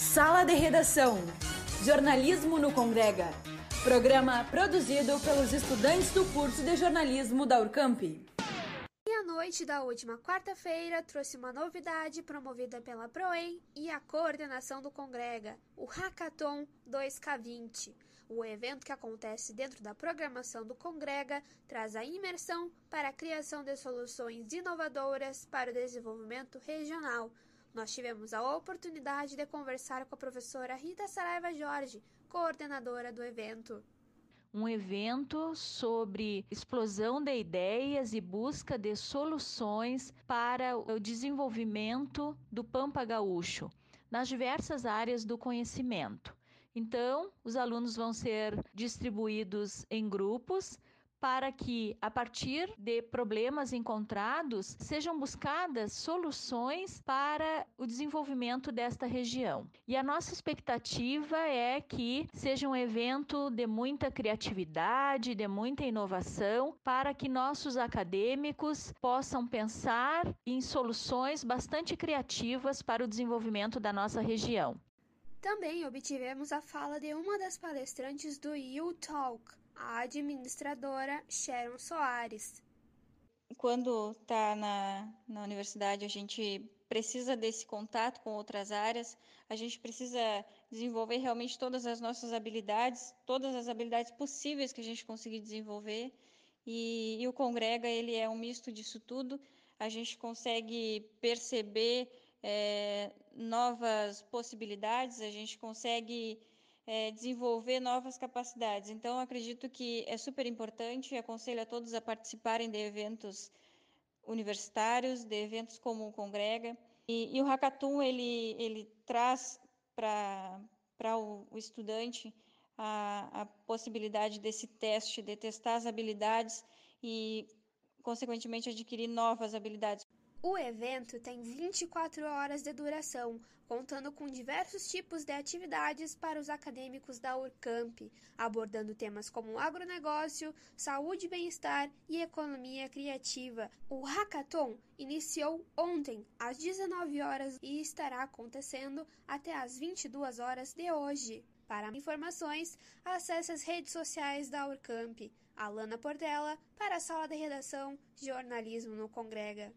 Sala de Redação. Jornalismo no Congrega. Programa produzido pelos estudantes do curso de jornalismo da Urcamp. E a noite da última quarta-feira trouxe uma novidade promovida pela Proem e a coordenação do Congrega, o Hackathon 2K20. O evento que acontece dentro da programação do Congrega traz a imersão para a criação de soluções inovadoras para o desenvolvimento regional. Nós tivemos a oportunidade de conversar com a professora Rita Saraiva Jorge, coordenadora do evento um evento sobre explosão de ideias e busca de soluções para o desenvolvimento do Pampa Gaúcho nas diversas áreas do conhecimento. Então, os alunos vão ser distribuídos em grupos para que, a partir de problemas encontrados, sejam buscadas soluções para o desenvolvimento desta região. E a nossa expectativa é que seja um evento de muita criatividade, de muita inovação, para que nossos acadêmicos possam pensar em soluções bastante criativas para o desenvolvimento da nossa região. Também obtivemos a fala de uma das palestrantes do You Talk, a administradora Sharon Soares. Quando está na, na universidade, a gente precisa desse contato com outras áreas, a gente precisa desenvolver realmente todas as nossas habilidades, todas as habilidades possíveis que a gente conseguir desenvolver. E, e o Congrega, ele é um misto disso tudo. A gente consegue perceber é, novas possibilidades, a gente consegue é, desenvolver novas capacidades. Então, acredito que é super importante e aconselho a todos a participarem de eventos universitários, de eventos como o Congrega. E, e o Hackathon, ele, ele traz para o, o estudante a, a possibilidade desse teste, de testar as habilidades e, consequentemente, adquirir novas habilidades. O evento tem 24 horas de duração, contando com diversos tipos de atividades para os acadêmicos da Urcamp, abordando temas como agronegócio, saúde e bem-estar e economia criativa. O Hackathon iniciou ontem, às 19 horas, e estará acontecendo até às 22 horas de hoje. Para informações, acesse as redes sociais da Urcamp. Alana Portela, para a Sala de Redação Jornalismo no Congrega.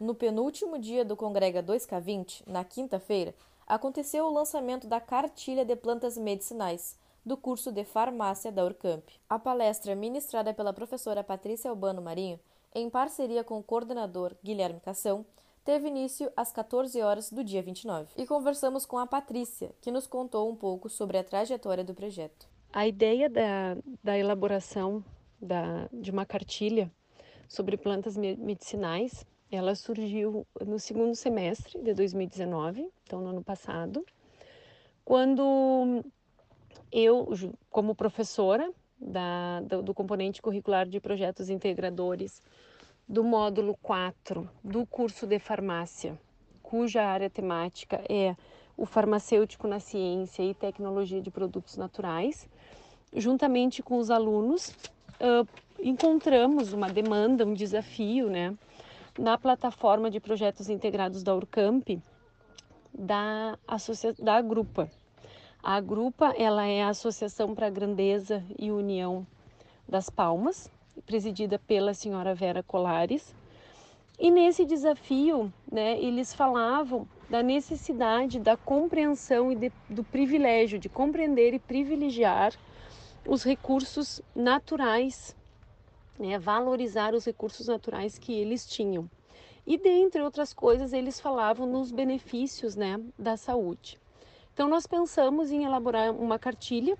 No penúltimo dia do Congrega 2K20, na quinta-feira, aconteceu o lançamento da Cartilha de Plantas Medicinais, do curso de Farmácia da Urcamp. A palestra, ministrada pela professora Patrícia Albano Marinho, em parceria com o coordenador Guilherme Cação, teve início às 14 horas do dia 29. E conversamos com a Patrícia, que nos contou um pouco sobre a trajetória do projeto. A ideia da, da elaboração da, de uma cartilha sobre plantas medicinais ela surgiu no segundo semestre de 2019, então no ano passado, quando eu, como professora da, do, do componente curricular de projetos integradores do módulo 4 do curso de farmácia, cuja área temática é o farmacêutico na ciência e tecnologia de produtos naturais, juntamente com os alunos, uh, encontramos uma demanda, um desafio, né? Na plataforma de projetos integrados da Urcamp, da, da Grupa. A Grupa ela é a Associação para a Grandeza e União das Palmas, presidida pela senhora Vera Colares. E nesse desafio, né, eles falavam da necessidade da compreensão e de, do privilégio de compreender e privilegiar os recursos naturais né, valorizar os recursos naturais que eles tinham. E dentre outras coisas, eles falavam nos benefícios né, da saúde. Então, nós pensamos em elaborar uma cartilha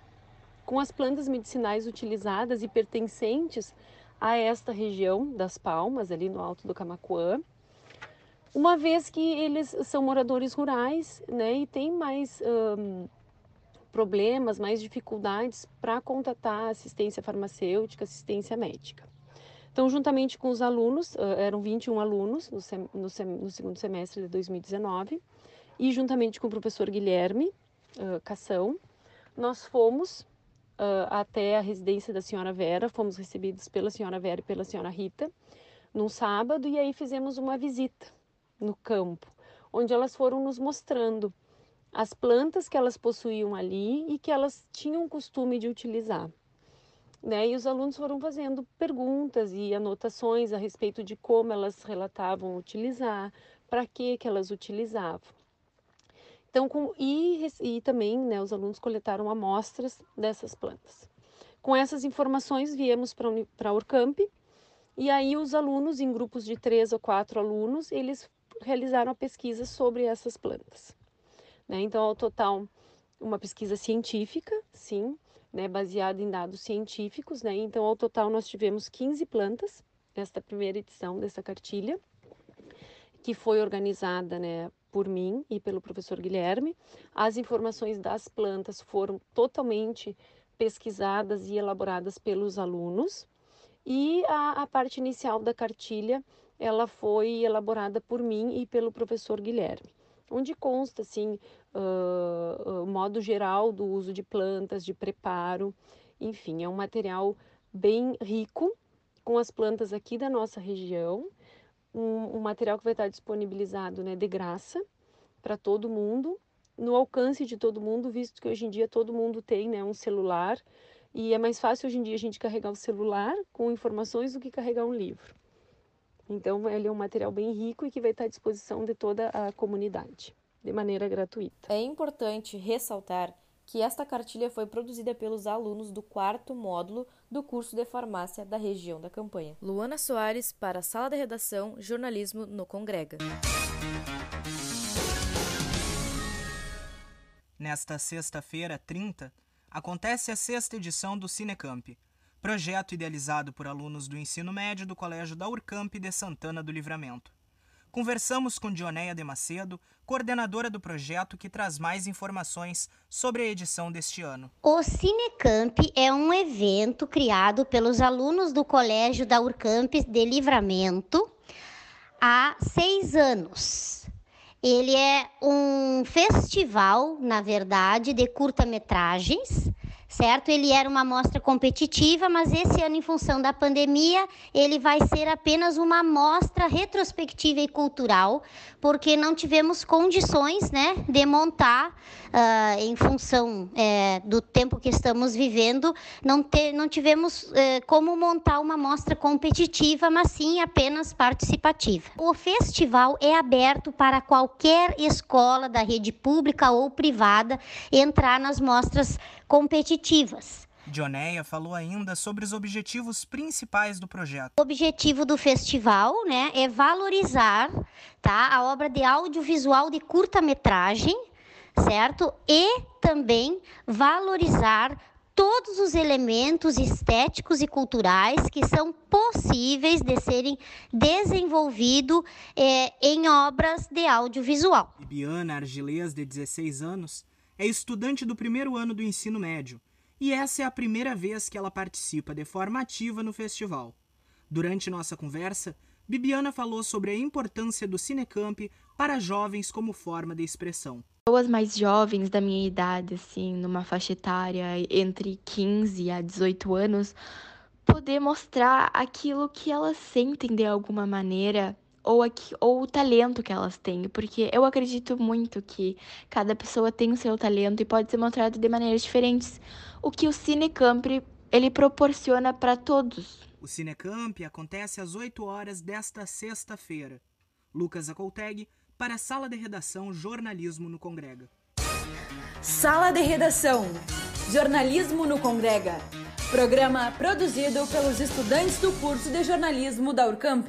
com as plantas medicinais utilizadas e pertencentes a esta região das Palmas, ali no alto do Camacuã, uma vez que eles são moradores rurais né, e têm mais um, problemas, mais dificuldades para contatar assistência farmacêutica, assistência médica. Então, juntamente com os alunos, eram 21 alunos no, sem, no, sem, no segundo semestre de 2019, e juntamente com o professor Guilherme uh, Cação, nós fomos uh, até a residência da senhora Vera, fomos recebidos pela senhora Vera e pela senhora Rita, num sábado, e aí fizemos uma visita no campo, onde elas foram nos mostrando as plantas que elas possuíam ali e que elas tinham costume de utilizar. Né? E os alunos foram fazendo perguntas e anotações a respeito de como elas relatavam utilizar, para que que elas utilizavam. Então, com, e, e também né, os alunos coletaram amostras dessas plantas. Com essas informações, viemos para a Urcamp e aí os alunos, em grupos de três ou quatro alunos, eles realizaram a pesquisa sobre essas plantas. Né? Então, ao total, uma pesquisa científica, sim, né, baseada em dados científicos. Né? Então, ao total, nós tivemos 15 plantas nesta primeira edição dessa cartilha, que foi organizada né, por mim e pelo professor Guilherme. As informações das plantas foram totalmente pesquisadas e elaboradas pelos alunos. E a, a parte inicial da cartilha, ela foi elaborada por mim e pelo professor Guilherme onde consta assim uh, o modo geral do uso de plantas, de preparo, enfim, é um material bem rico com as plantas aqui da nossa região, um, um material que vai estar disponibilizado né, de graça para todo mundo, no alcance de todo mundo, visto que hoje em dia todo mundo tem né, um celular. E é mais fácil hoje em dia a gente carregar o celular com informações do que carregar um livro. Então, ele é um material bem rico e que vai estar à disposição de toda a comunidade, de maneira gratuita. É importante ressaltar que esta cartilha foi produzida pelos alunos do quarto módulo do curso de farmácia da região da campanha. Luana Soares, para a Sala de Redação, Jornalismo no Congrega. Nesta sexta-feira, 30, acontece a sexta edição do Cinecamp, projeto idealizado por alunos do ensino médio do Colégio da Urcamp de Santana do Livramento. Conversamos com Dioneia de Macedo, coordenadora do projeto, que traz mais informações sobre a edição deste ano. O Cinecamp é um evento criado pelos alunos do Colégio da Urcamp de Livramento há seis anos. Ele é um festival, na verdade, de curta-metragens certo? Ele era uma amostra competitiva, mas esse ano, em função da pandemia, ele vai ser apenas uma amostra retrospectiva e cultural, porque não tivemos condições né, de montar, uh, em função é, do tempo que estamos vivendo, não, ter, não tivemos é, como montar uma amostra competitiva, mas sim apenas participativa. O festival é aberto para qualquer escola da rede pública ou privada entrar nas mostras competitivas. Dioneia falou ainda sobre os objetivos principais do projeto. O objetivo do festival né, é valorizar tá, a obra de audiovisual de curta-metragem, certo? E também valorizar todos os elementos estéticos e culturais que são possíveis de serem desenvolvidos é, em obras de audiovisual. Bibiana Argilês, de 16 anos, é estudante do primeiro ano do ensino médio e essa é a primeira vez que ela participa de forma ativa no festival. Durante nossa conversa, Bibiana falou sobre a importância do Cinecamp para jovens como forma de expressão. Pessoas mais jovens da minha idade, assim, numa faixa etária entre 15 a 18 anos, poder mostrar aquilo que elas sentem de alguma maneira ou, aqui, ou o talento que elas têm, porque eu acredito muito que cada pessoa tem o seu talento e pode ser mostrado de maneiras diferentes, o que o Cinecamp ele proporciona para todos. O Cinecamp acontece às 8 horas desta sexta-feira. Lucas Acolteg para a Sala de Redação Jornalismo no Congrega. Sala de Redação Jornalismo no Congrega. Programa produzido pelos estudantes do curso de jornalismo da Urcamp.